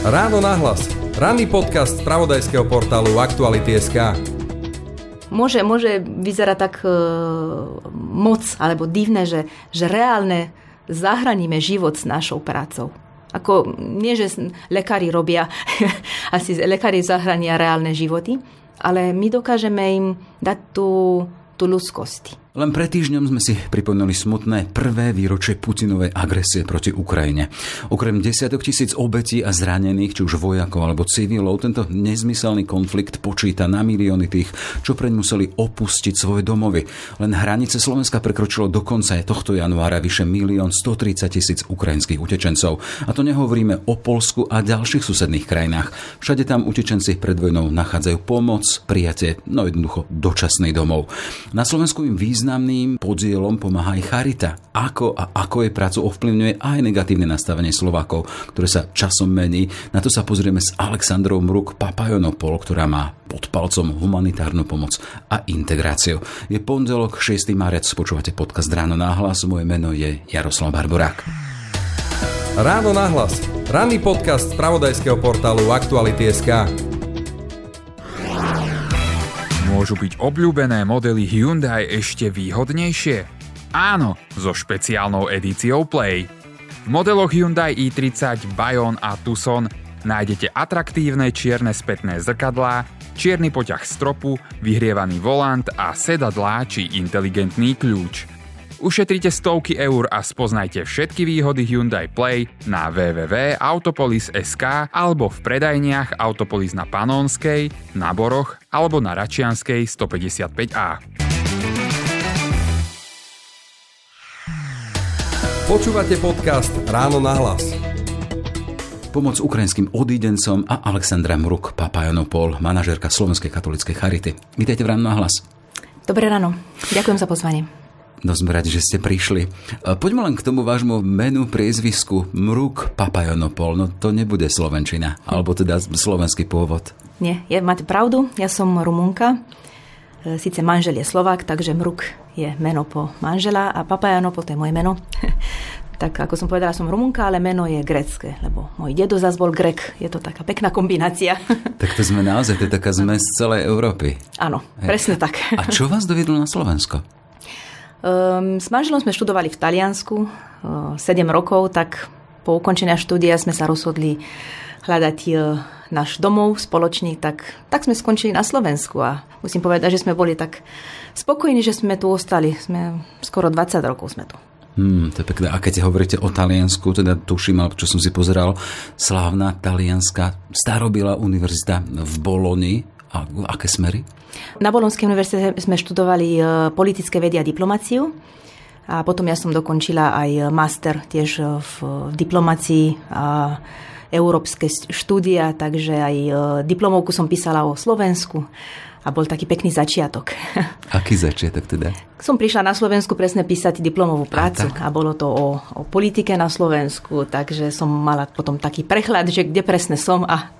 Ráno nahlas. Ranný podcast z pravodajského portálu Aktuality.sk Môže, môže vyzerať tak e, moc alebo divné, že, že reálne zahraníme život s našou prácou. Ako nie, že lekári robia, asi lekári zahrania reálne životy, ale my dokážeme im dať tú, tú ľudskosti. Len pred týždňom sme si pripomenuli smutné prvé výročie Putinovej agresie proti Ukrajine. Okrem desiatok tisíc obetí a zranených, či už vojakov alebo civilov, tento nezmyselný konflikt počíta na milióny tých, čo preň museli opustiť svoje domovy. Len hranice Slovenska prekročilo do konca tohto januára vyše milión 130 tisíc ukrajinských utečencov. A to nehovoríme o Polsku a ďalších susedných krajinách. Všade tam utečenci pred vojnou nachádzajú pomoc, prijatie, no jednoducho dočasný domov. Na Slovensku im význam významným podielom pomáha aj charita. Ako a ako jej prácu ovplyvňuje aj negatívne nastavenie Slovákov, ktoré sa časom mení. Na to sa pozrieme s Alexandrou Mruk Papajonopol, ktorá má pod palcom humanitárnu pomoc a integráciu. Je pondelok 6. marec, počúvate podcast Ráno náhlas, moje meno je Jaroslav Barborák. Ráno nahlas. Ranný podcast z pravodajského portálu Aktuality.sk. Môžu byť obľúbené modely Hyundai ešte výhodnejšie? Áno, so špeciálnou edíciou Play. V modeloch Hyundai i30, Bayon a Tucson nájdete atraktívne čierne spätné zrkadlá, čierny poťah stropu, vyhrievaný volant a sedadlá či inteligentný kľúč. Ušetrite stovky eur a spoznajte všetky výhody Hyundai Play na www.autopolis.sk alebo v predajniach Autopolis na Panonskej, na Boroch alebo na Račianskej 155A. Počúvate podcast Ráno na hlas. Pomoc ukrajinským odídencom a Alexandra Mruk Papajanopol, manažérka Slovenskej katolíckej charity. Vítejte v Ráno na hlas. Dobré ráno. Ďakujem za pozvanie. No sme radi, že ste prišli. Poďme len k tomu vášmu menu, priezvisku Mruk Papajonopol. No to nebude Slovenčina, hm. alebo teda slovenský pôvod. Nie, je, máte pravdu, ja som Rumunka. E, Sice manžel je Slovák, takže Mruk je meno po manžela a Papajonopol to je moje meno. tak ako som povedala, som Rumunka, ale meno je grecké, lebo môj dedo zase bol Grek. Je to taká pekná kombinácia. Tak to sme naozaj, to je taká zmes celej Európy. Áno, presne tak. A čo vás dovedlo na Slovensko? Um, s manželom sme študovali v Taliansku uh, 7 rokov, tak po ukončenia štúdia sme sa rozhodli hľadať uh, náš domov spoločný, tak, tak sme skončili na Slovensku a musím povedať, že sme boli tak spokojní, že sme tu ostali. Sme skoro 20 rokov sme tu. Hmm, to je pekné. A keď hovoríte o Taliansku, teda tuším, alebo čo som si pozeral, slávna talianská starobila univerzita v Boloni. A aké smery? Na Bolonskej univerzite sme študovali e, politické vedy a diplomáciu. A potom ja som dokončila aj master tiež e, v diplomácii a európske štúdia, takže aj e, diplomovku som písala o Slovensku a bol taký pekný začiatok. Aký začiatok teda? Som prišla na Slovensku presne písať diplomovú prácu a, a bolo to o, o politike na Slovensku, takže som mala potom taký prehľad, že kde presne som a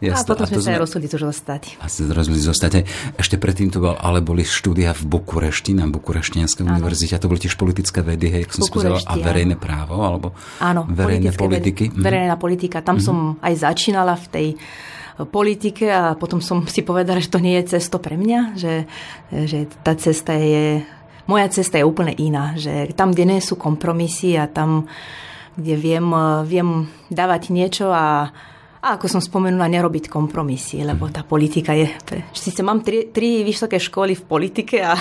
Jasne. A potom sme sa aj rozhodli tu zostať. A ste rozhodli zostať. Ešte predtým to bol, ale boli štúdia v Bukurešti, na Bukureštinskej univerzite. A to boli tiež politické vedy, hej, som si a verejné právo, alebo áno, verejné politiky. Vedy, mhm. verejná politika. Tam mm-hmm. som aj začínala v tej eh, politike a potom som si povedala, že to nie je cesto pre mňa, že, že tá cesta je, moja cesta je úplne iná, že tam, kde nie sú kompromisy a tam, kde viem, eh, viem dávať niečo a a ako som spomenula, nerobiť kompromisy, lebo tá politika je... Sice mám tri, tri vysoké školy v politike, a,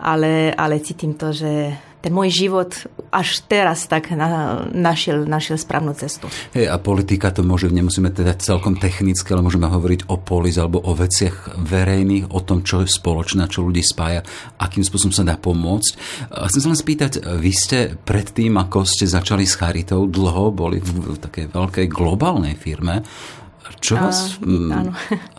ale, ale cítim to, že ten môj život až teraz tak na, našiel, našiel správnu cestu. Hej, a politika to môže, nemusíme teda celkom technicky, ale môžeme hovoriť o polis alebo o veciach verejných, o tom, čo je spoločné, čo ľudí spája, akým spôsobom sa dá pomôcť. A chcem sa len spýtať, vy ste predtým, ako ste začali s Charitou, dlho boli v, v takej veľkej globálnej firme. Čo vás... A, áno.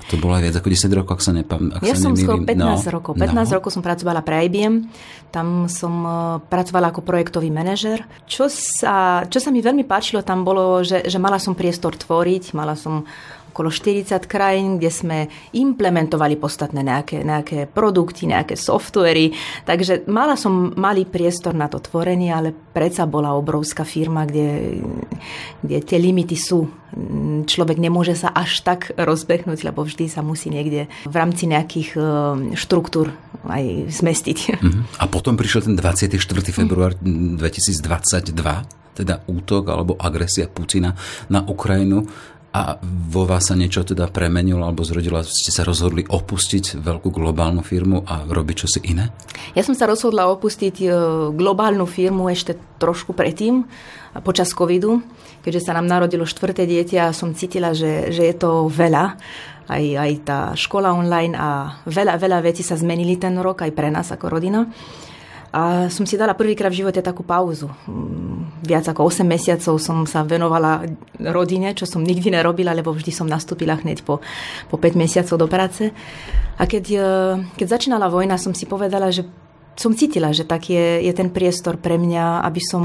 To bolo aj viac ako 10 rokov, ak sa, nepam, ak ja sa som skoro 15 no, rokov. 15 no. rokov som pracovala pre IBM. Tam som e, pracovala ako projektový manažer. Čo sa, čo sa mi veľmi páčilo tam bolo, že, že mala som priestor tvoriť, mala som okolo 40 krajín, kde sme implementovali podstatné nejaké, nejaké produkty, nejaké softvery. Takže mala som malý priestor na to tvorenie, ale predsa bola obrovská firma, kde, kde tie limity sú. Človek nemôže sa až tak rozbehnúť, lebo vždy sa musí niekde v rámci nejakých e, štruktúr aj zmestiť. Uh-huh. A potom prišiel ten 24. február 2022, teda útok alebo agresia Putina na Ukrajinu a vo vás sa niečo teda premenilo alebo zrodila, ste sa rozhodli opustiť veľkú globálnu firmu a robiť čosi iné? Ja som sa rozhodla opustiť e, globálnu firmu ešte trošku predtým, počas covidu, keďže sa nám narodilo štvrté dieťa a som cítila, že, že je to veľa aj, aj tá škola online a veľa, veľa vecí sa zmenili ten rok aj pre nás ako rodina. A som si dala prvýkrát v živote takú pauzu. Viac ako 8 mesiacov som sa venovala rodine, čo som nikdy nerobila, lebo vždy som nastúpila hneď po, po 5 mesiacov do práce. A keď, e, keď začínala vojna, som si povedala, že som cítila, že tak je, je ten priestor pre mňa, aby som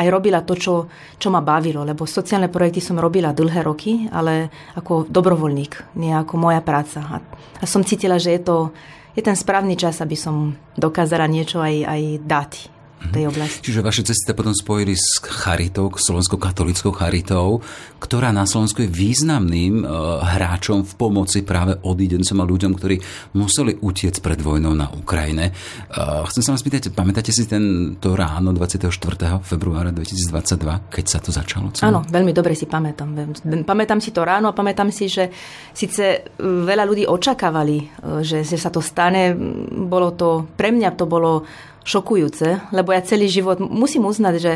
aj robila to, čo, čo ma bavilo, lebo sociálne projekty som robila dlhé roky, ale ako dobrovoľník, nie ako moja práca. A, a som cítila, že je to, je ten správny čas, aby som dokázala niečo aj, aj dať tej oblasti. Čiže vaše cesty sa potom spojili s charitou, slovenskou katolickou charitou, ktorá na Slovensku je významným uh, hráčom v pomoci práve odídencom a ľuďom, ktorí museli utiec pred vojnou na Ukrajine. Uh, chcem sa vás pýtať, pamätáte si ten, to ráno 24. februára 2022, keď sa to začalo? Celé? Áno, veľmi dobre si pamätám. Pamätám si to ráno a pamätám si, že síce veľa ľudí očakávali, že, že sa to stane. Bolo to, pre mňa to bolo šokujúce, lebo ja celý život musím uznať, že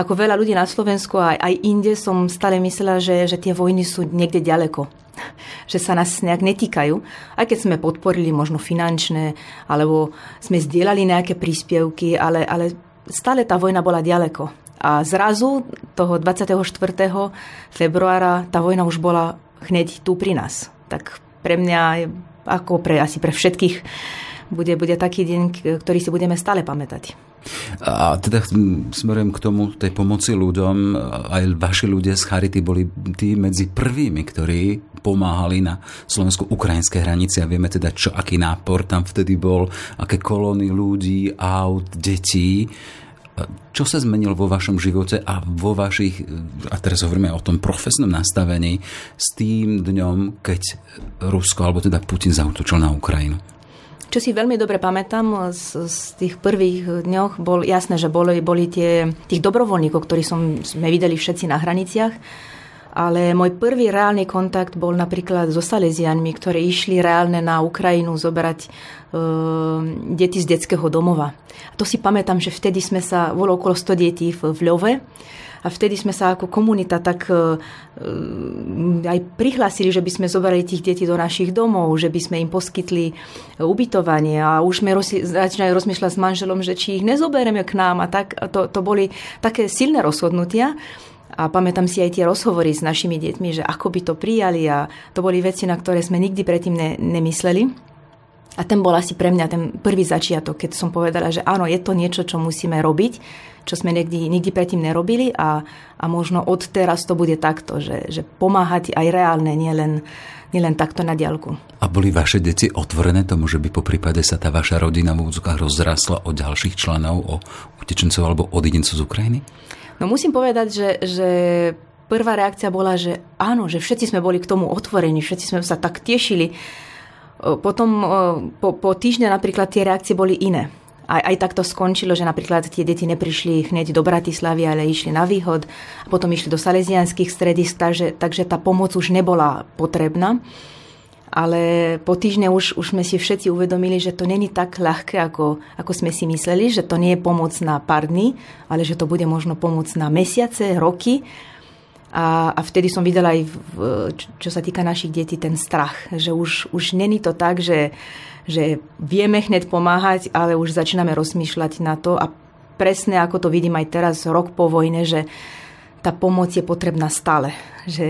ako veľa ľudí na Slovensku aj, aj inde som stále myslela, že, že tie vojny sú niekde ďaleko že sa nás nejak netýkajú, aj keď sme podporili možno finančné, alebo sme zdieľali nejaké príspevky, ale, ale stále tá vojna bola ďaleko. A zrazu toho 24. februára tá vojna už bola hneď tu pri nás. Tak pre mňa, ako pre, asi pre všetkých bude, bude taký deň, ktorý si budeme stále pamätať. A teda smerujem k tomu, tej pomoci ľuďom, aj vaši ľudia z Charity boli tí medzi prvými, ktorí pomáhali na slovensko-ukrajinské hranici a vieme teda, čo, aký nápor tam vtedy bol, aké kolóny ľudí, aut, detí. Čo sa zmenilo vo vašom živote a vo vašich, a teraz hovoríme o tom profesnom nastavení, s tým dňom, keď Rusko, alebo teda Putin zautočil na Ukrajinu? Čo si veľmi dobre pamätám z, z tých prvých dňoch, bol jasné, že boli, boli tie, tých dobrovoľníkov, ktorí som, sme videli všetci na hraniciach, ale môj prvý reálny kontakt bol napríklad so Salesianmi, ktorí išli reálne na Ukrajinu zoberať e, deti z detského domova. A to si pamätám, že vtedy sme sa, bolo okolo 100 detí v, v Ľove a vtedy sme sa ako komunita tak e, e, aj prihlásili, že by sme zobrali tých detí do našich domov, že by sme im poskytli ubytovanie a už sme roz, začínali rozmýšľať s manželom, že či ich nezoberieme k nám a tak. To, to boli také silné rozhodnutia. A pamätám si aj tie rozhovory s našimi deťmi, že ako by to prijali a to boli veci, na ktoré sme nikdy predtým ne, nemysleli. A ten bol asi pre mňa ten prvý začiatok, keď som povedala, že áno, je to niečo, čo musíme robiť, čo sme nikdy, nikdy predtým nerobili a, a možno od teraz to bude takto, že, že pomáhať aj reálne, nielen, nielen takto na diálku. A boli vaše deti otvorené tomu, že by po prípade sa tá vaša rodina v úvodzokách rozrasla o ďalších členov, o utečencov alebo odidencov z Ukrajiny? No musím povedať, že, že prvá reakcia bola, že áno, že všetci sme boli k tomu otvorení, všetci sme sa tak tešili potom po, po týždne napríklad tie reakcie boli iné. Aj, aj tak to skončilo, že napríklad tie deti neprišli hneď do Bratislavy, ale išli na výhod a potom išli do salesianských stredisk, takže, takže tá pomoc už nebola potrebná. Ale po týždne už, už sme si všetci uvedomili, že to není tak ľahké, ako, ako sme si mysleli, že to nie je pomoc na pár dní, ale že to bude možno pomoc na mesiace, roky a, a vtedy som videla aj, v, čo sa týka našich detí, ten strach, že už, už není to tak, že, že vieme hneď pomáhať, ale už začíname rozmýšľať na to a presne ako to vidím aj teraz, rok po vojne, že tá pomoc je potrebná stále. Že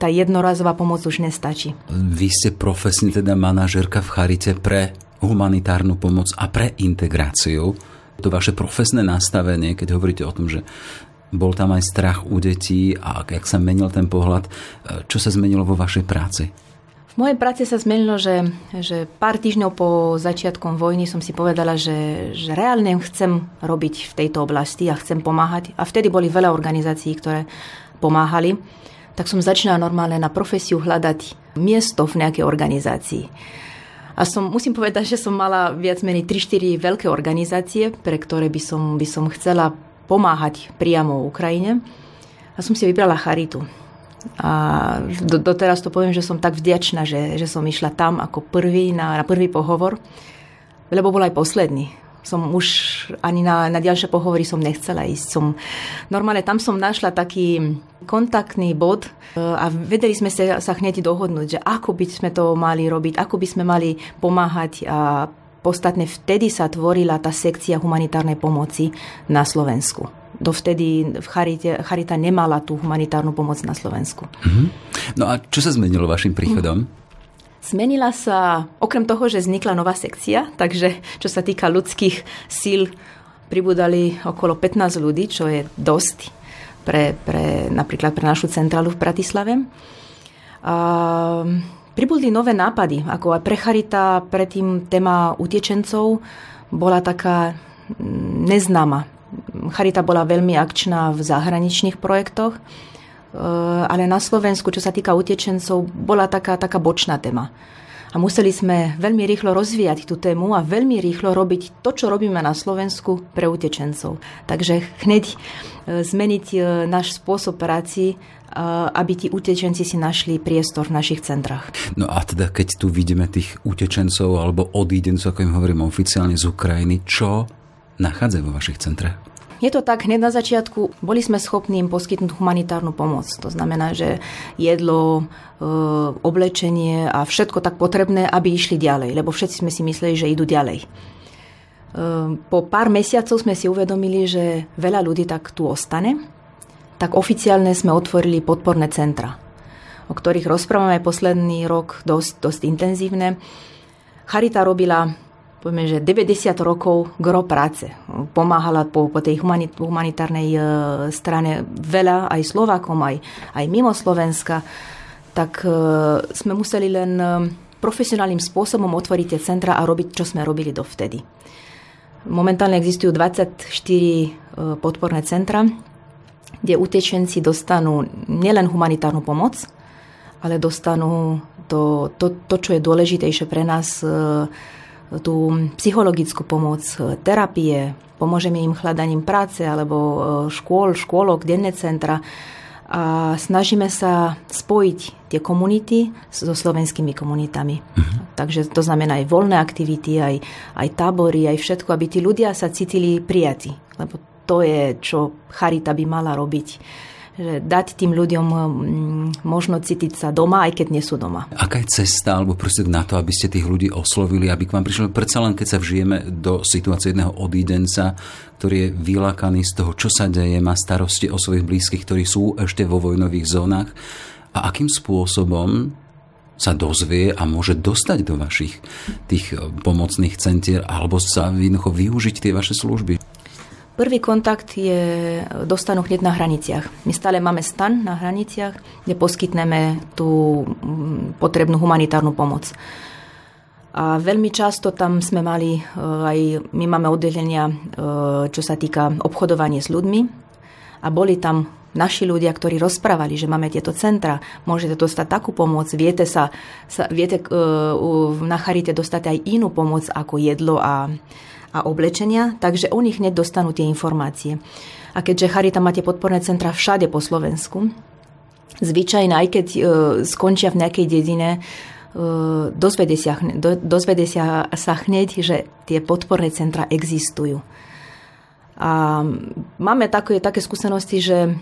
tá jednorazová pomoc už nestačí. Vy ste profesne teda manažerka v Charite pre humanitárnu pomoc a pre integráciu. To vaše profesné nastavenie, keď hovoríte o tom, že bol tam aj strach u detí a ak sa menil ten pohľad, čo sa zmenilo vo vašej práci? V mojej práci sa zmenilo, že, že pár týždňov po začiatkom vojny som si povedala, že, že reálne chcem robiť v tejto oblasti a chcem pomáhať. A vtedy boli veľa organizácií, ktoré pomáhali. Tak som začala normálne na profesiu hľadať miesto v nejakej organizácii. A som, musím povedať, že som mala viac menej 3-4 veľké organizácie, pre ktoré by som, by som chcela pomáhať priamo Ukrajine. A som si vybrala Charitu. A do, doteraz to poviem, že som tak vďačná, že, že som išla tam ako prvý na, na prvý pohovor, lebo bol aj posledný. Som už ani na, na ďalšie pohovory som nechcela ísť. Som, normálne tam som našla taký kontaktný bod e, a vedeli sme sa, sa hneď dohodnúť, že ako by sme to mali robiť, ako by sme mali pomáhať a Podstatne vtedy sa tvorila tá sekcia humanitárnej pomoci na Slovensku. Dovtedy v Charite, Charita nemala tú humanitárnu pomoc na Slovensku. Mm-hmm. No a čo sa zmenilo vašim príchodom? Zmenila sa, okrem toho, že vznikla nová sekcia, takže čo sa týka ľudských síl, pribudali okolo 15 ľudí, čo je dosť pre, pre napríklad pre našu centrálu v Bratislave. A Pribudli nové nápady, ako aj pre Charita, predtým téma utečencov bola taká mm, neznáma. Charita bola veľmi akčná v zahraničných projektoch, e, ale na Slovensku, čo sa týka utečencov, bola taká, taká bočná téma. A museli sme veľmi rýchlo rozvíjať tú tému a veľmi rýchlo robiť to, čo robíme na Slovensku pre utečencov. Takže hneď e, zmeniť e, náš spôsob práci aby tí utečenci si našli priestor v našich centrách. No a teda keď tu vidíme tých utečencov alebo odídencov, ako im hovorím oficiálne z Ukrajiny, čo nachádzajú vo vašich centrách? Je to tak, hneď na začiatku boli sme schopní im poskytnúť humanitárnu pomoc. To znamená, že jedlo, e, oblečenie a všetko tak potrebné, aby išli ďalej, lebo všetci sme si mysleli, že idú ďalej. E, po pár mesiacov sme si uvedomili, že veľa ľudí tak tu ostane tak oficiálne sme otvorili podporné centra, o ktorých rozprávame posledný rok dosť, dosť intenzívne. Charita robila poviem, že 90 rokov gro práce. Pomáhala po, po tej humanitárnej e, strane veľa aj Slovákom, aj, aj mimo Slovenska. Tak e, sme museli len e, profesionálnym spôsobom otvoriť tie centra a robiť, čo sme robili dovtedy. Momentálne existujú 24 podporné centra, kde utečenci dostanú nielen humanitárnu pomoc, ale dostanú to, to, to čo je dôležitejšie pre nás, tú psychologickú pomoc, e, terapie, pomôžeme im hľadaním práce alebo e, škôl, škôlok, denné centra a snažíme sa spojiť tie komunity so slovenskými komunitami. Uh-huh. Takže to znamená aj voľné aktivity, aj, aj tábory, aj všetko, aby tí ľudia sa cítili prijatí. Lebo to je, čo charita by mala robiť že dať tým ľuďom mm, možno cítiť sa doma, aj keď nie sú doma. Aká je cesta alebo proste na to, aby ste tých ľudí oslovili, aby k vám prišli? Predsa len keď sa vžijeme do situácie jedného odídenca, ktorý je vylakaný z toho, čo sa deje, má starosti o svojich blízkych, ktorí sú ešte vo vojnových zónach. A akým spôsobom sa dozvie a môže dostať do vašich tých pomocných centier alebo sa jednoducho využiť tie vaše služby? Prvý kontakt je, dostanú hneď na hraniciach. My stále máme stan na hraniciach, kde poskytneme tú mm, potrebnú humanitárnu pomoc. A veľmi často tam sme mali, e, aj my máme oddelenia, e, čo sa týka obchodovania s ľuďmi. A boli tam naši ľudia, ktorí rozprávali, že máme tieto centra, môžete dostať takú pomoc, viete, sa, sa, viete uh, na Charite dostať aj inú pomoc ako jedlo a, a oblečenia, takže oni hneď dostanú tie informácie. A keďže Charita máte podporné centra všade po Slovensku, zvyčajne aj keď e, skončia v nejakej dedine, e, dozvedie sa, do, sa, hneď, že tie podporné centra existujú. A máme také, také skúsenosti, že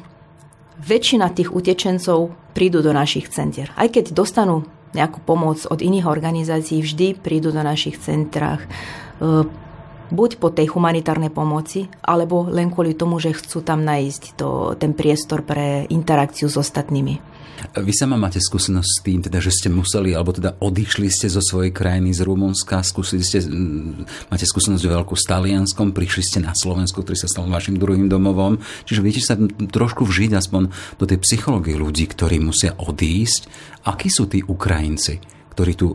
väčšina tých utečencov prídu do našich centier. Aj keď dostanú nejakú pomoc od iných organizácií, vždy prídu do našich centrách. Buď po tej humanitárnej pomoci, alebo len kvôli tomu, že chcú tam nájsť to, ten priestor pre interakciu s ostatnými. Vy sama máte skúsenosť s tým, teda, že ste museli, alebo teda odišli ste zo svojej krajiny z Rumunska, skúsili ste, máte skúsenosť veľkú s Talianskom, prišli ste na Slovensku, ktorý sa stal vašim druhým domovom. Čiže viete sa trošku vžiť aspoň do tej psychológie ľudí, ktorí musia odísť. Akí sú tí Ukrajinci? Ktorí tu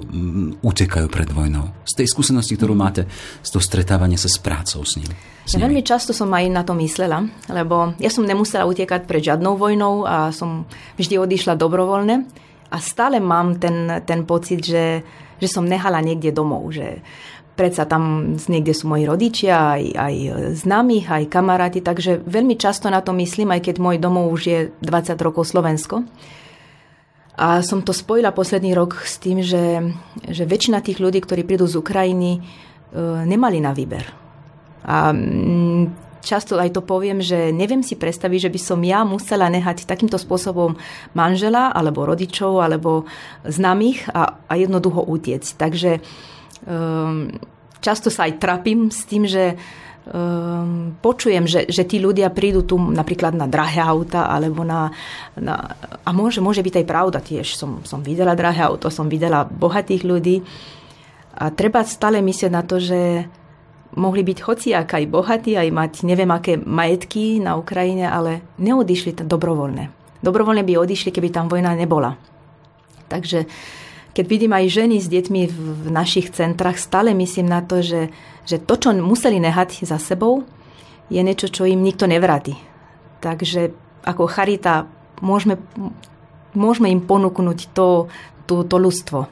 utekajú pred vojnou. Z tej skúsenosti, ktorú máte, z toho stretávania sa s prácou s ním. Ja veľmi často som aj na to myslela, lebo ja som nemusela utekať pred žiadnou vojnou a som vždy odišla dobrovoľne a stále mám ten, ten pocit, že, že som nehala niekde domov, že predsa tam niekde sú moji rodičia, aj, aj známi, aj kamaráti, takže veľmi často na to myslím, aj keď môj domov už je 20 rokov Slovensko. A som to spojila posledný rok s tým, že, že väčšina tých ľudí, ktorí prídu z Ukrajiny, e, nemali na výber a mm, často aj to poviem, že neviem si predstaviť, že by som ja musela nehať takýmto spôsobom manžela, alebo rodičov, alebo známych a, a jednoducho utiecť. Takže um, často sa aj trapím s tým, že um, počujem, že, že tí ľudia prídu tu napríklad na drahé auta, alebo na... na a môže, môže byť aj pravda tiež. Som, som videla drahé auto, som videla bohatých ľudí. A treba stále myslieť na to, že mohli byť hociak aj bohatí, aj mať neviem aké majetky na Ukrajine, ale neodišli dobrovoľne. Dobrovoľne by odišli, keby tam vojna nebola. Takže keď vidím aj ženy s deťmi v našich centrách, stále myslím na to, že, že to, čo museli nehať za sebou, je niečo, čo im nikto nevráti. Takže ako charita môžeme, môžeme im ponúknuť to, to, to ľudstvo.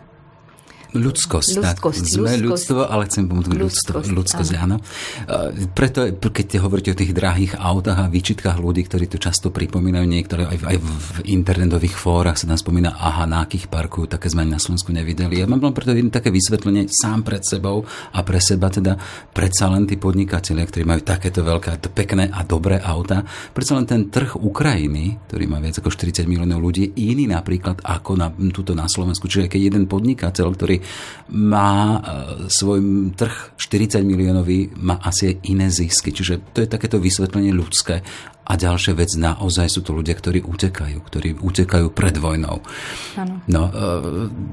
Ľudskosť. Ľudskosť. Tak. Sme ľudskosť. ľudstvo, ale chcem pomôcť ľudstvo. Ľudskosť, áno. áno. Preto, keď te hovoríte o tých drahých autách a výčitkách ľudí, ktorí to často pripomínajú, niektoré aj, aj v internetových fórach sa nám spomína, aha, na akých parkujú, také sme na Slovensku nevideli. Ja mám preto jedno také vysvetlenie sám pred sebou a pre seba teda predsa len tí podnikatelia, ktorí majú takéto veľké, pekné a dobré auta, predsa len ten trh Ukrajiny, ktorý má viac ako 40 miliónov ľudí, je iný napríklad ako na, tuto na Slovensku. Čiže keď jeden podnikateľ, ktorý má e, svoj trh 40 miliónový, má asi iné zisky. Čiže to je takéto vysvetlenie ľudské. A ďalšia vec, naozaj sú to ľudia, ktorí utekajú, ktorí utekajú pred vojnou. Ano. No, e,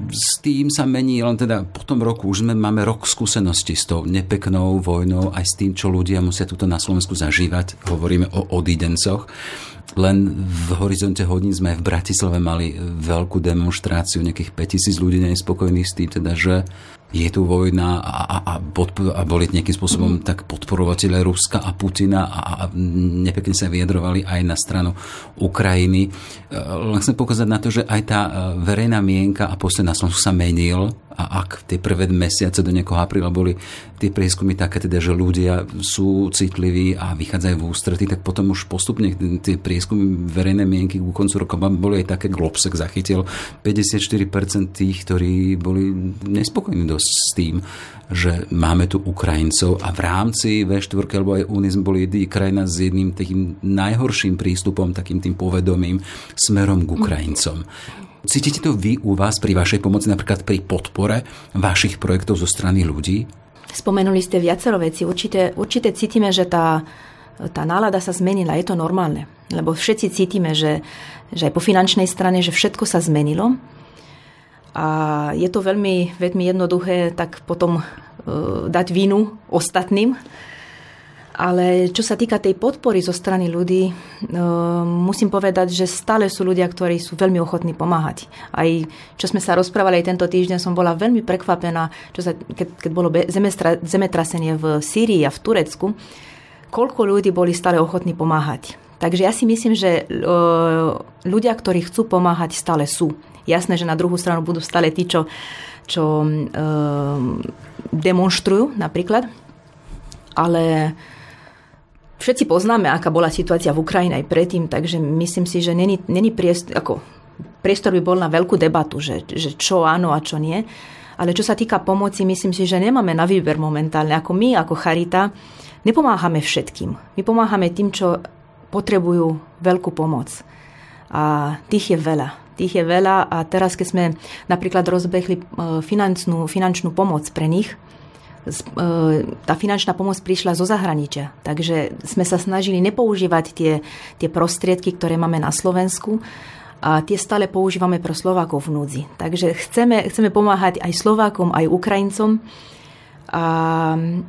s tým sa mení, len teda po tom roku už sme, máme rok skúsenosti s tou nepeknou vojnou, aj s tým, čo ľudia musia tuto na Slovensku zažívať. Hovoríme o odídencoch. Len v horizonte hodín sme v Bratislave mali veľkú demonstráciu, nejakých 5000 ľudí nespokojných s tým, teda, že je tu vojna a, a, a, boli nejakým spôsobom tak podporovateľe Ruska a Putina a, a nepekne sa vyjadrovali aj na stranu Ukrajiny. E, len chcem pokazať na to, že aj tá e, verejná mienka a postoj na sa menil a ak tie prvé mesiace do nejakého apríla boli tie prieskumy také, teda, že ľudia sú citliví a vychádzajú v ústrety, tak potom už postupne tie prieskumy verejnej mienky ku koncu roka boli aj také, Globsek zachytil 54% tých, ktorí boli nespokojní dosť s tým, že máme tu Ukrajincov a v rámci V4 alebo aj Unii sme boli krajina s jedným takým najhorším prístupom, takým tým povedomým smerom k Ukrajincom. Cítite to vy u vás pri vašej pomoci, napríklad pri podpore vašich projektov zo strany ľudí? Spomenuli ste viacero veci. Určite, určite cítime, že tá, tá nálada sa zmenila. Je to normálne. Lebo všetci cítime, že, že aj po finančnej strane, že všetko sa zmenilo. A je to veľmi, veľmi jednoduché tak potom uh, dať vinu ostatným, ale čo sa týka tej podpory zo strany ľudí, e, musím povedať, že stále sú ľudia, ktorí sú veľmi ochotní pomáhať. Aj čo sme sa rozprávali aj tento týždeň, som bola veľmi prekvapená, čo sa, keď, keď bolo zemestra, zemetrasenie v Sýrii a v Turecku, koľko ľudí boli stále ochotní pomáhať. Takže ja si myslím, že e, ľudia, ktorí chcú pomáhať, stále sú. Jasné, že na druhú stranu budú stále tí, čo, čo e, demonstrujú napríklad, ale Všetci poznáme, aká bola situácia v Ukrajine aj predtým, takže myslím si, že není, není priestor, ako, priestor by bol na veľkú debatu, že, že čo áno a čo nie. Ale čo sa týka pomoci, myslím si, že nemáme na výber momentálne. Ako my, ako Charita, nepomáhame všetkým. My pomáhame tým, čo potrebujú veľkú pomoc. A tých je veľa. Tých je veľa a teraz, keď sme napríklad rozbehli e, finančnú, finančnú pomoc pre nich, tá finančná pomoc prišla zo zahraničia. Takže sme sa snažili nepoužívať tie, tie prostriedky, ktoré máme na Slovensku, a tie stále používame pre Slovákov v núdzi. Takže chceme, chceme pomáhať aj Slovákom, aj Ukrajincom. A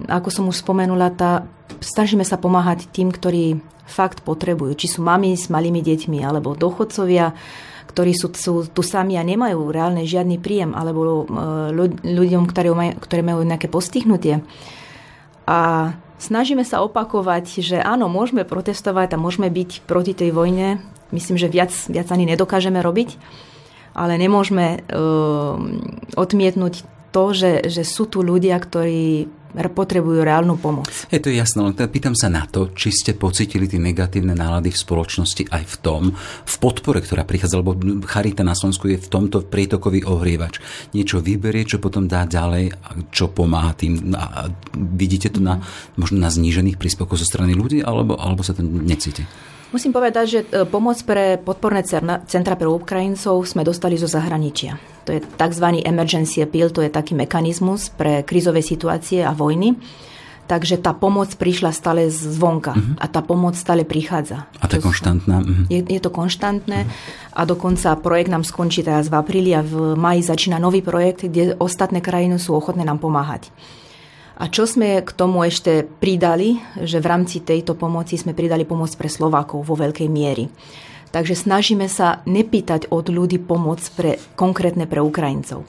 ako som už spomenula, tá, snažíme sa pomáhať tým, ktorí fakt potrebujú. Či sú mami s malými deťmi, alebo dochodcovia, ktorí sú, sú tu sami a nemajú reálne žiadny príjem, alebo e, ľuďom, ktorí majú, ktorí majú nejaké postihnutie. A snažíme sa opakovať, že áno, môžeme protestovať a môžeme byť proti tej vojne, myslím, že viac, viac ani nedokážeme robiť, ale nemôžeme uh, odmietnúť to, že, že sú tu ľudia, ktorí potrebujú reálnu pomoc. Je to jasné, len teda pýtam sa na to, či ste pocitili tie negatívne nálady v spoločnosti aj v tom, v podpore, ktorá prichádza, lebo Charita na Slovensku je v tomto prietokový ohrievač. Niečo vyberie, čo potom dá ďalej, čo pomáha tým. A vidíte to na, možno na znížených príspevkoch zo strany ľudí, alebo, alebo sa to necíti? Musím povedať, že e, pomoc pre podporné centra pre Ukrajincov sme dostali zo zahraničia. To je tzv. emergency appeal, to je taký mechanizmus pre krizové situácie a vojny. Takže tá pomoc prišla stále zvonka uh-huh. a tá pomoc stále prichádza. A to je konštantná? Uh-huh. Je, je to konštantné uh-huh. a dokonca projekt nám skončí teraz v apríli a v maji začína nový projekt, kde ostatné krajiny sú ochotné nám pomáhať. A čo sme k tomu ešte pridali, že v rámci tejto pomoci sme pridali pomoc pre Slovákov vo veľkej miery. Takže snažíme sa nepýtať od ľudí pomoc pre, konkrétne pre Ukrajincov.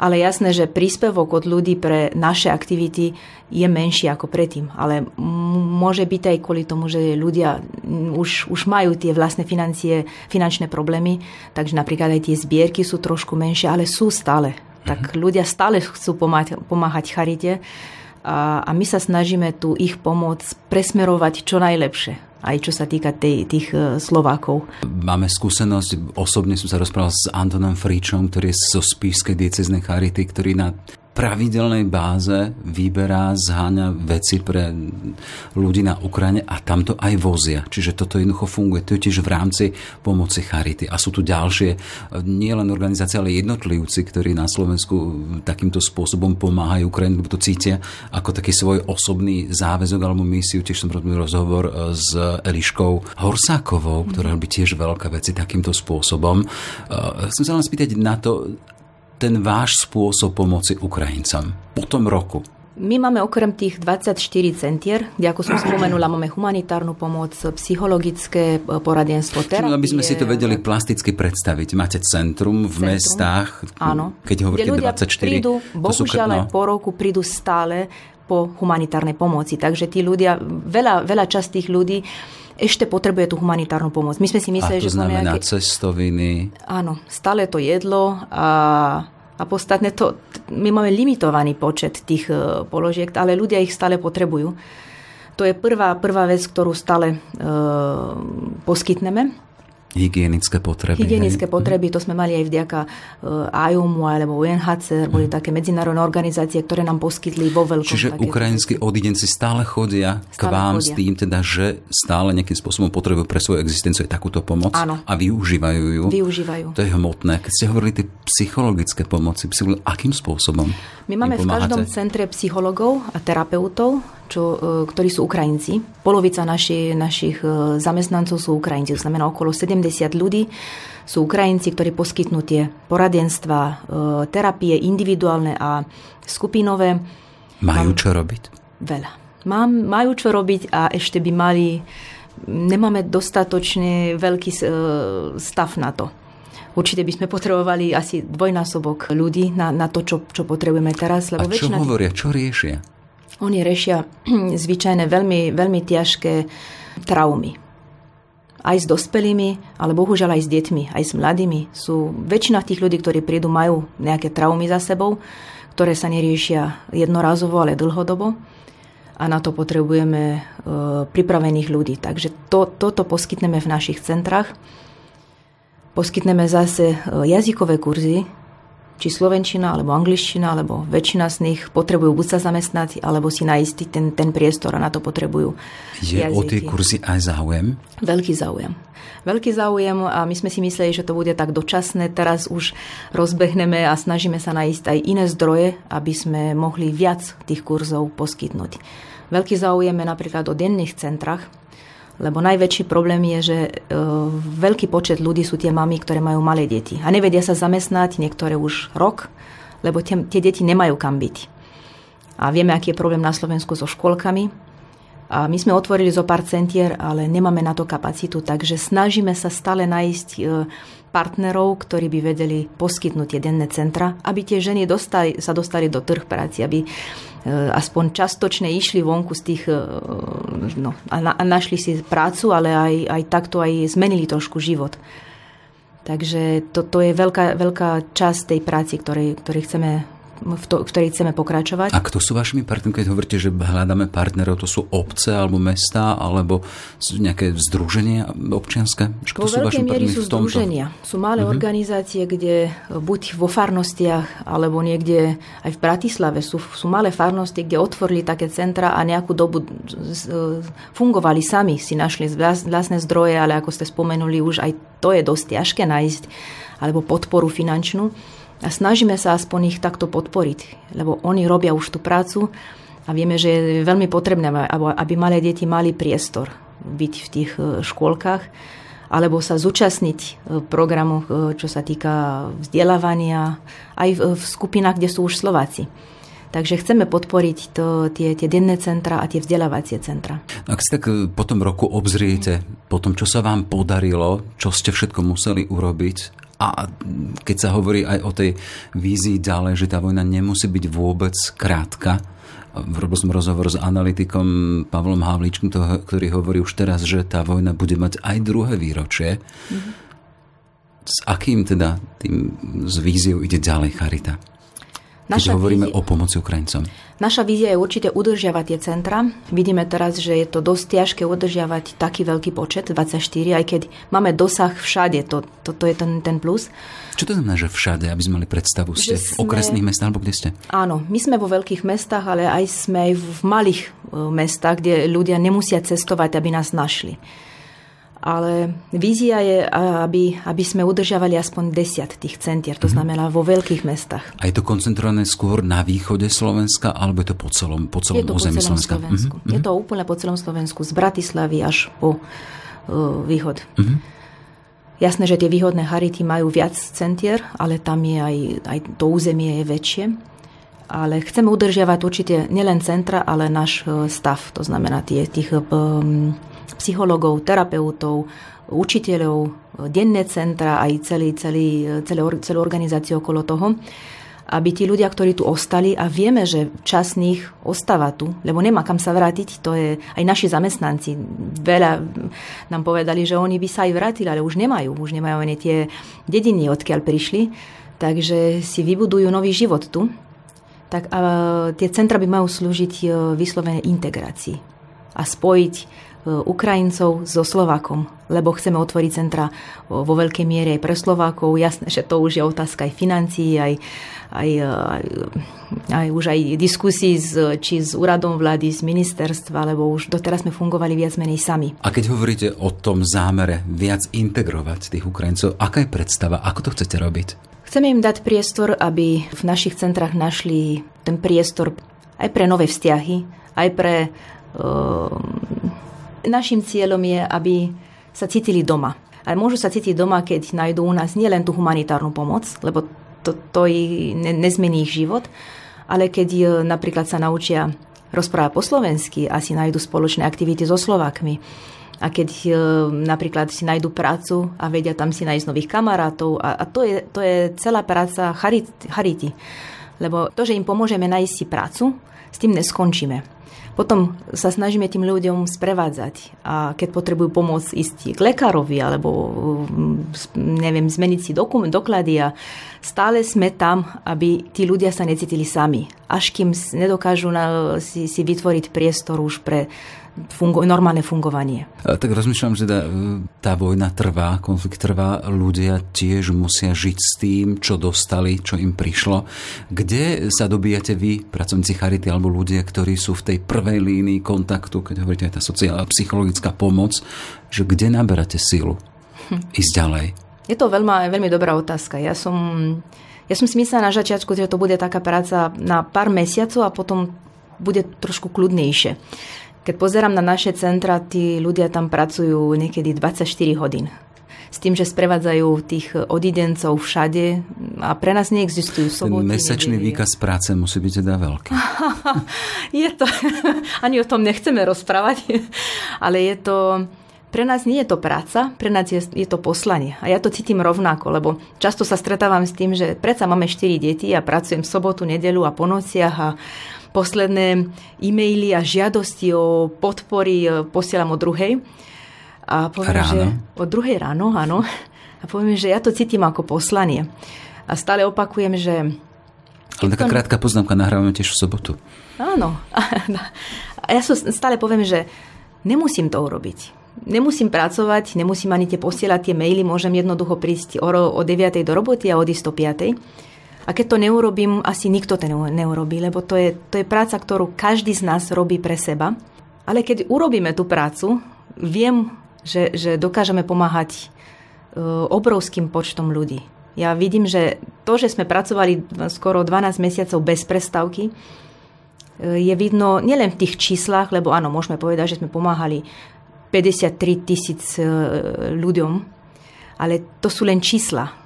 Ale jasné, že príspevok od ľudí pre naše aktivity je menší ako predtým. Ale môže byť aj kvôli tomu, že ľudia už, už majú tie vlastné financie, finančné problémy, takže napríklad aj tie zbierky sú trošku menšie, ale sú stále tak ľudia stále chcú pomáhať, pomáhať charite a, a my sa snažíme tú ich pomoc presmerovať čo najlepšie aj čo sa týka tej, tých e, Slovákov. Máme skúsenosť, osobne som sa rozprával s Antonom Fričom, ktorý je zo Spískej dieceznej charity, ktorý na pravidelnej báze vyberá, zháňa veci pre ľudí na Ukrajine a tam to aj vozia. Čiže toto jednoducho funguje. To je tiež v rámci pomoci Charity. A sú tu ďalšie, nie len organizácie, ale jednotlivci, ktorí na Slovensku takýmto spôsobom pomáhajú Ukrajine, lebo to cítia ako taký svoj osobný záväzok alebo misiu. Tiež som robil rozhovor e, s Eliškou Horsákovou, ktorá robí tiež veľké veci takýmto spôsobom. E, chcem sa len spýtať na to, ten váš spôsob pomoci Ukrajincom po tom roku? My máme okrem tých 24 centier, kde ako som spomenula, máme humanitárnu pomoc, psychologické e, poradenstvo, terapie. Čiže aby sme si to vedeli plasticky predstaviť. Máte centrum v centrum, mestách, áno, keď hovoríte 24. Prídu, bohužiaľ aj po roku prídu stále po humanitárnej pomoci. Takže tí ľudia, veľa, veľa časť tých ľudí ešte potrebuje tú humanitárnu pomoc. My sme si mysleli, že sme nejaké... cestoviny. Áno, stále to jedlo a, a podstatne to, my máme limitovaný počet tých uh, položiek, ale ľudia ich stále potrebujú. To je prvá, prvá vec, ktorú stále uh, poskytneme. Hygienické potreby. Hygienické hej. potreby, to sme mali aj vďaka uh, IOMu alebo UNHCR, boli mm. také medzinárodné organizácie, ktoré nám poskytli vo veľkom. Čiže ukrajinskí odidenci stále chodia stále k vám chodia. s tým, teda, že stále nejakým spôsobom potrebujú pre svoju existenciu takúto pomoc Áno. a využívajú ju. Využívajú. To je hmotné. Keď ste hovorili tie psychologické pomoci, akým spôsobom? My máme v každom centre psychologov a terapeutov, čo, e, ktorí sú Ukrajinci. Polovica naši, našich e, zamestnancov sú Ukrajinci, to znamená okolo 70 ľudí sú Ukrajinci, ktorí poskytnú tie poradenstva, e, terapie individuálne a skupinové. Majú čo robiť? Veľa. Mám, majú čo robiť a ešte by mali... Nemáme dostatočne veľký stav na to. Určite by sme potrebovali asi dvojnásobok ľudí na, na to, čo, čo potrebujeme teraz. Lebo a čo hovoria, čo riešia? Oni riešia zvyčajne veľmi, veľmi ťažké traumy. Aj s dospelými, ale bohužiaľ aj s deťmi, aj s mladými. Sú, väčšina tých ľudí, ktorí prídu, majú nejaké traumy za sebou, ktoré sa neriešia jednorazovo, ale dlhodobo a na to potrebujeme e, pripravených ľudí. Takže to, toto poskytneme v našich centrách. Poskytneme zase e, jazykové kurzy, či slovenčina, alebo angličtina, alebo väčšina z nich potrebujú buď sa zamestnať, alebo si nájsť ten, ten priestor a na to potrebujú Je jazyky. o tie kurzy aj záujem? Veľký záujem. Veľký záujem a my sme si mysleli, že to bude tak dočasné. Teraz už rozbehneme a snažíme sa nájsť aj iné zdroje, aby sme mohli viac tých kurzov poskytnúť. Veľký záujem je napríklad o denných centrách, lebo najväčší problém je, že e, veľký počet ľudí sú tie mamy, ktoré majú malé deti a nevedia sa zamestnať, niektoré už rok, lebo tie, tie deti nemajú kam byť. A vieme, aký je problém na Slovensku so školkami. A my sme otvorili zo pár centier, ale nemáme na to kapacitu, takže snažíme sa stále nájsť e, partnerov, ktorí by vedeli poskytnúť tie denné centra, aby tie ženy dostali, sa dostali do trh práci, aby Eh, aspoň častočne išli vonku z tých, eh, no, a našli si prácu, ale aj, aj takto aj zmenili trošku život. Takže to, to je veľká, veľká časť tej práci, ktorej, ktorej chceme v, to, v ktorej chceme pokračovať. A kto sú vašimi partnermi, keď hovoríte, že hľadáme partnerov, to sú obce alebo mesta, alebo sú nejaké združenia občianske? Kto vo sú veľkej miery sú združenia. Sú malé uh-huh. organizácie, kde buď vo farnostiach, alebo niekde aj v Bratislave sú, sú malé farnosti, kde otvorili také centra a nejakú dobu fungovali sami, si našli vlastné zdroje, ale ako ste spomenuli, už aj to je dosť ťažké nájsť, alebo podporu finančnú. A snažíme sa aspoň ich takto podporiť, lebo oni robia už tú prácu a vieme, že je veľmi potrebné, aby malé deti mali priestor byť v tých e, škôlkach alebo sa zúčastniť e, programu, e, čo sa týka vzdelávania, aj v skupinách, kde sú už Slováci. Takže chceme podporiť to, tie, tie denné centra a tie vzdelávacie centra. Ak si tak po tom roku obzriete, po tom, čo sa vám podarilo, čo ste všetko museli urobiť, a keď sa hovorí aj o tej vízii ďalej, že tá vojna nemusí byť vôbec krátka, robil som rozhovor s analytikom Pavlom Havličkom, ktorý hovorí už teraz, že tá vojna bude mať aj druhé výročie. Mm-hmm. S akým teda tým s víziou ide ďalej Charita? Naša keď hovoríme vízia, o pomoci Ukrajincom. Naša vízia je určite udržiavať tie centra. Vidíme teraz, že je to dosť ťažké udržiavať taký veľký počet, 24, aj keď máme dosah všade, to, to, to je ten, ten plus. Čo to znamená, že všade, aby sme mali predstavu? Ste že v okresných mestách, alebo kde ste? Áno, my sme vo veľkých mestách, ale aj sme aj v malých e, mestách, kde ľudia nemusia cestovať, aby nás našli ale vízia je, aby, aby sme udržiavali aspoň 10 tých centier, to mhm. znamená vo veľkých mestách. A je to koncentrované skôr na východe Slovenska, alebo je to po celom, po celom území Slovenska? Slovensku. Uh-huh. Je to úplne po celom Slovensku, z Bratislavy až po uh, východ. Uh-huh. Jasné, že tie výhodné Charity majú viac centier, ale tam je aj, aj to územie je väčšie. Ale chceme udržiavať určite nielen centra, ale náš e, stav, to znamená tie, tých um, psychologov, terapeutov, učiteľov, denné centra, aj celý, celý, celé, celú organizáciu okolo toho, aby tí ľudia, ktorí tu ostali, a vieme, že čas nich ostáva tu, lebo nemá kam sa vrátiť, to je aj naši zamestnanci. Veľa nám povedali, že oni by sa aj vrátili, ale už nemajú, už nemajú ani tie dediny, odkiaľ prišli, takže si vybudujú nový život tu. Tak a tie centra by majú slúžiť e, vyslovene integrácii a spojiť Ukrajincov so Slovákom, lebo chceme otvoriť centra vo veľkej miere aj pre Slovákov. Jasné, že to už je otázka aj financií, aj, aj, aj, aj už aj diskusí s, či s úradom vlády, z ministerstva, lebo už doteraz sme fungovali viac menej sami. A keď hovoríte o tom zámere viac integrovať tých Ukrajincov, aká je predstava, ako to chcete robiť? Chceme im dať priestor, aby v našich centrách našli ten priestor aj pre nové vzťahy, aj pre Našim cieľom je, aby sa cítili doma. Ale môžu sa cítiť doma, keď nájdú u nás nielen tú humanitárnu pomoc, lebo to, to ne, nezmení ich život, ale keď e, napríklad sa naučia rozprávať po slovensky a si nájdu spoločné aktivity so Slovákmi, a keď e, napríklad si nájdu prácu a vedia tam si nájsť nových kamarátov a, a to, je, to je celá práca charity. Lebo to, že im pomôžeme nájsť si prácu, s tým neskončíme. Potom sa snažíme tým ľuďom sprevádzať a keď potrebujú pomôcť ísť k lekárovi alebo mm, neviem, zmeniť si dokument, doklady a stále sme tam, aby tí ľudia sa necítili sami. Až kým nedokážu si, si vytvoriť priestor už pre fungu- normálne fungovanie. A tak rozmýšľam, že tá, tá vojna trvá, konflikt trvá, ľudia tiež musia žiť s tým, čo dostali, čo im prišlo. Kde sa dobíjate vy, pracovníci Charity, alebo ľudia, ktorí sú v tej prvej línii kontaktu, keď hovoríte aj tá sociálna psychologická pomoc, že kde naberáte silu hm. ísť ďalej? Je to veľmi, veľmi dobrá otázka. Ja som, ja som si myslela na začiatku, že to bude taká práca na pár mesiacov a potom bude trošku kľudnejšie. Keď pozerám na naše centra, tí ľudia tam pracujú niekedy 24 hodín. S tým, že sprevádzajú tých odidencov všade a pre nás neexistujú soboty. Ten mesačný nedeli. výkaz práce musí byť teda veľký. je to, ani o tom nechceme rozprávať, ale je to, pre nás nie je to práca, pre nás je, je to poslanie. A ja to cítim rovnako, lebo často sa stretávam s tým, že predsa máme 4 deti a pracujem sobotu, nedelu a po nociach a posledné e-maily a žiadosti o podpory e, posielam o druhej. A poviem, ráno. že o druhej ráno, áno. A poviem, že ja to cítim ako poslanie. A stále opakujem, že... Ale taká to... krátka poznámka, nahrávame tiež v sobotu. Áno. A ja som stále poviem, že nemusím to urobiť. Nemusím pracovať, nemusím ani tie posielať tie maily, môžem jednoducho prísť o, o 9. do roboty a odísť o 5. A keď to neurobím, asi nikto to neurobí, lebo to je, to je práca, ktorú každý z nás robí pre seba. Ale keď urobíme tú prácu, viem, že, že dokážeme pomáhať e, obrovským počtom ľudí. Ja vidím, že to, že sme pracovali skoro 12 mesiacov bez prestávky, e, je vidno nielen v tých číslach, lebo áno, môžeme povedať, že sme pomáhali 53 tisíc e, ľuďom, ale to sú len čísla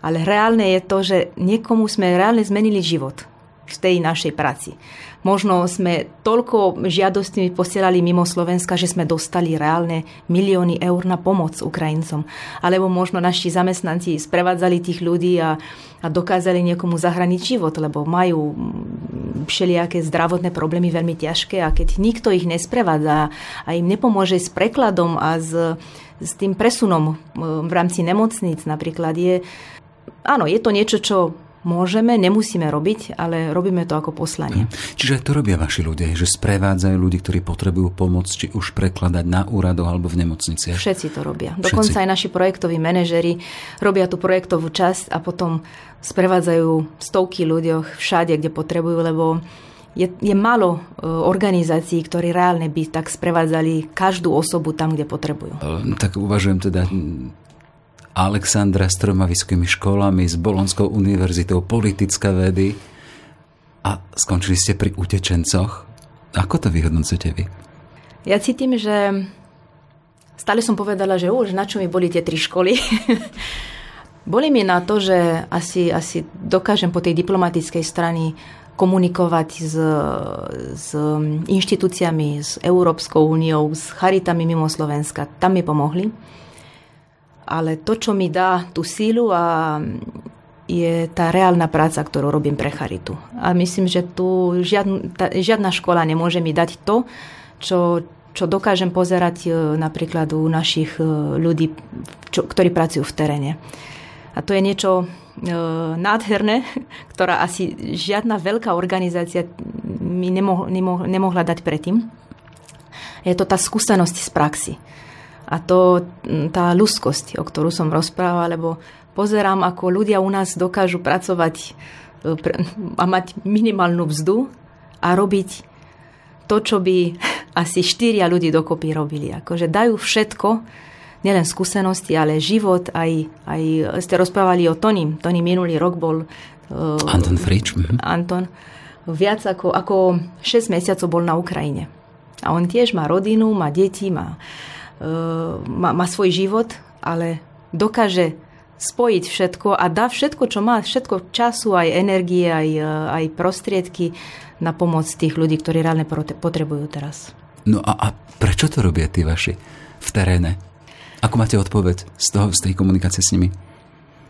ale reálne je to, že niekomu sme reálne zmenili život v tej našej práci. Možno sme toľko žiadostí posielali mimo Slovenska, že sme dostali reálne milióny eur na pomoc Ukrajincom. Alebo možno naši zamestnanci sprevádzali tých ľudí a, a dokázali niekomu zahraniť život, lebo majú všelijaké zdravotné problémy veľmi ťažké a keď nikto ich nesprevádza a im nepomôže s prekladom a s, s tým presunom v rámci nemocníc napríklad, je áno, je to niečo, čo môžeme, nemusíme robiť, ale robíme to ako poslanie. Hm. Čiže to robia vaši ľudia, že sprevádzajú ľudí, ktorí potrebujú pomoc, či už prekladať na úradoch alebo v nemocniciach? Všetci to robia. Všetci. Dokonca aj naši projektoví manažeri robia tú projektovú časť a potom sprevádzajú stovky ľudí všade, kde potrebujú, lebo je, je málo e, organizácií, ktorí reálne by tak sprevádzali každú osobu tam, kde potrebujú. E, tak uvažujem teda Alexandra s troma vysokými školami, s Bolonskou univerzitou, politická vedy a skončili ste pri utečencoch. Ako to vyhodnocujete vy? Ja cítim, že stále som povedala, že už na čo mi boli tie tri školy. boli mi na to, že asi, asi dokážem po tej diplomatickej strane komunikovať s, s inštitúciami, s Európskou úniou, s charitami mimo Slovenska. Tam mi pomohli ale to, čo mi dá tú sílu a je tá reálna práca, ktorú robím pre charitu. A myslím, že tu žiadna, tá, žiadna škola nemôže mi dať to, čo, čo dokážem pozerať e, napríklad u našich e, ľudí, čo, ktorí pracujú v teréne. A to je niečo e, nádherné, ktorá asi žiadna veľká organizácia mi nemoh, nemoh, nemohla dať predtým. Je to tá skúsenosť z praxi. A to tá ľudskosť, o ktorú som rozprávala, lebo pozerám, ako ľudia u nás dokážu pracovať e, a mať minimálnu vzdu a robiť to, čo by asi štyria ľudí dokopy robili. Akože dajú všetko, nielen skúsenosti, ale život. Aj, aj ste rozprávali o Tony. Tony minulý rok bol... Uh, Anton Frič. Mhm. Anton. Viac ako, ako 6 mesiacov bol na Ukrajine. A on tiež má rodinu, má deti, má má, má svoj život, ale dokáže spojiť všetko a dá všetko, čo má, všetko času, aj energie, aj, aj prostriedky na pomoc tých ľudí, ktorí reálne potrebujú teraz. No a, a prečo to robia tí vaši v teréne? Ako máte odpoveď z, toho, z tej komunikácie s nimi?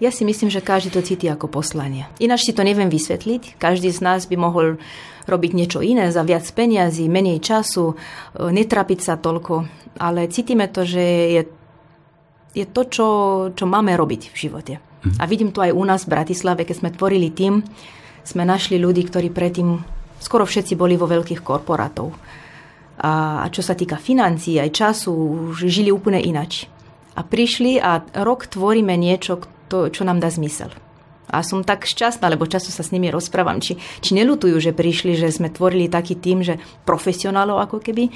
Ja si myslím, že každý to cíti ako poslanie. Ináč si to neviem vysvetliť. Každý z nás by mohol robiť niečo iné za viac peniazy, menej času, netrapiť sa toľko ale cítime to, že je, je to, čo, čo máme robiť v živote. Mm. A vidím to aj u nás v Bratislave, keď sme tvorili tým, sme našli ľudí, ktorí predtým skoro všetci boli vo veľkých korporátov. a, a čo sa týka financií aj času, žili úplne inač. A prišli a rok tvoríme niečo, to, čo nám dá zmysel. A som tak šťastná, lebo často sa s nimi rozprávam, či, či nelutujú, že prišli, že sme tvorili taký tým, že profesionálov ako keby,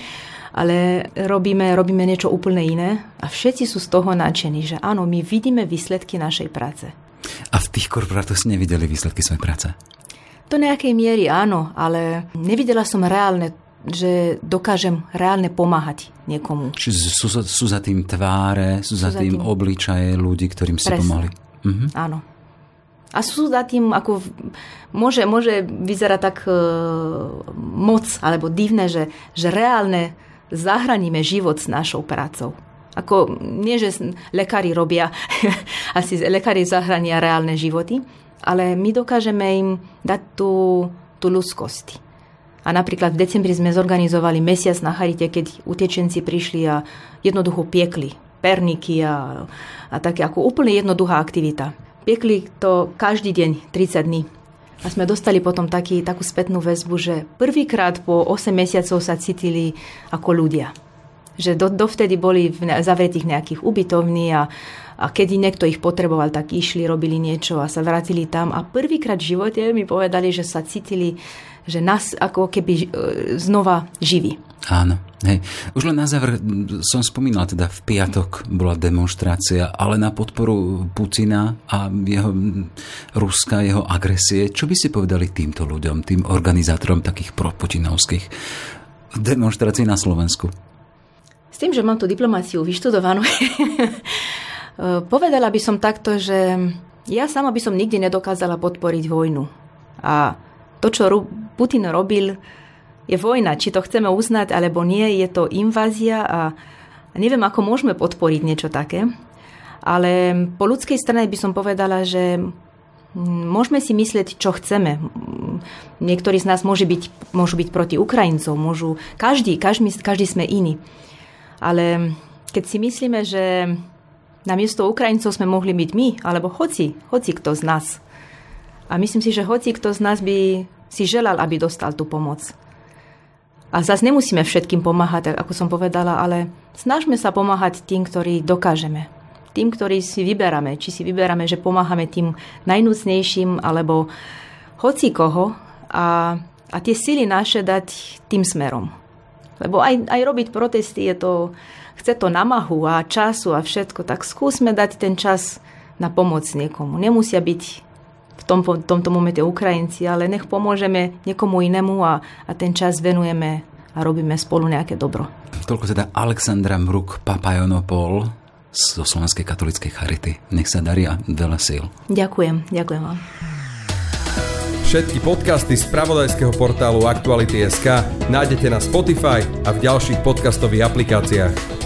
ale robíme, robíme niečo úplne iné a všetci sú z toho nadšení, že áno, my vidíme výsledky našej práce. A v tých korporátoch si nevideli výsledky svojej práce? Do nejakej miery áno, ale nevidela som reálne že dokážem reálne pomáhať niekomu. Čiže sú, sú za tým tváre, sú, sú za, tým, tým obličaje ľudí, ktorým si pomohli. Mhm. Áno. A sú za tým, ako môže, môže vyzerať tak e, moc alebo divné, že, že reálne zahraníme život s našou prácou. Ako nie, že lekári robia, asi lekári zahrania reálne životy, ale my dokážeme im dať tú, tú ľudskosť. A napríklad v decembri sme zorganizovali mesiac na Charite, keď utečenci prišli a jednoducho piekli perniky a, a také ako úplne jednoduchá aktivita. Piekli to každý deň, 30 dní. A sme dostali potom taký, takú spätnú väzbu, že prvýkrát po 8 mesiacov sa cítili ako ľudia. Že do, dovtedy boli v zavretých nejakých ubytovní a, a keď niekto ich potreboval, tak išli, robili niečo a sa vrátili tam. A prvýkrát v živote mi povedali, že sa cítili, že nás ako keby e, znova živí. Áno. Hej. Už len na záver som spomínal, teda v piatok bola demonstrácia, ale na podporu Putina a jeho Ruska, jeho agresie. Čo by si povedali týmto ľuďom, tým organizátorom takých proputinovských demonstrácií na Slovensku? S tým, že mám tú diplomáciu vyštudovanú, povedala by som takto, že ja sama by som nikdy nedokázala podporiť vojnu. A to, čo Putin robil, je vojna. Či to chceme uznať alebo nie, je to invázia a neviem, ako môžeme podporiť niečo také. Ale po ľudskej strane by som povedala, že môžeme si myslieť, čo chceme. Niektorí z nás môže byť, môžu byť proti Ukrajincov, môžu, každý, každý, každý sme iný. Ale keď si myslíme, že namiesto Ukrajincov sme mohli byť my, alebo hoci, hoci kto z nás. A myslím si, že hoci kto z nás by si želal, aby dostal tú pomoc. A zase nemusíme všetkým pomáhať, ako som povedala, ale snažme sa pomáhať tým, ktorí dokážeme. Tým, ktorí si vyberáme. Či si vyberáme, že pomáhame tým najnúcnejším, alebo hoci koho. A, a tie sily naše dať tým smerom. Lebo aj, aj robiť protesty je to, chce to namahu a času a všetko, tak skúsme dať ten čas na pomoc niekomu. Nemusia byť v tom, v tomto momente Ukrajinci, ale nech pomôžeme niekomu inému a, a ten čas venujeme a robíme spolu nejaké dobro. Toľko teda Alexandra Mruk Papajonopol zo Slovenskej katolíckej charity. Nech sa daria veľa síl. Ďakujem, ďakujem vám. Všetky podcasty z pravodajského portálu Aktuality.sk nájdete na Spotify a v ďalších podcastových aplikáciách.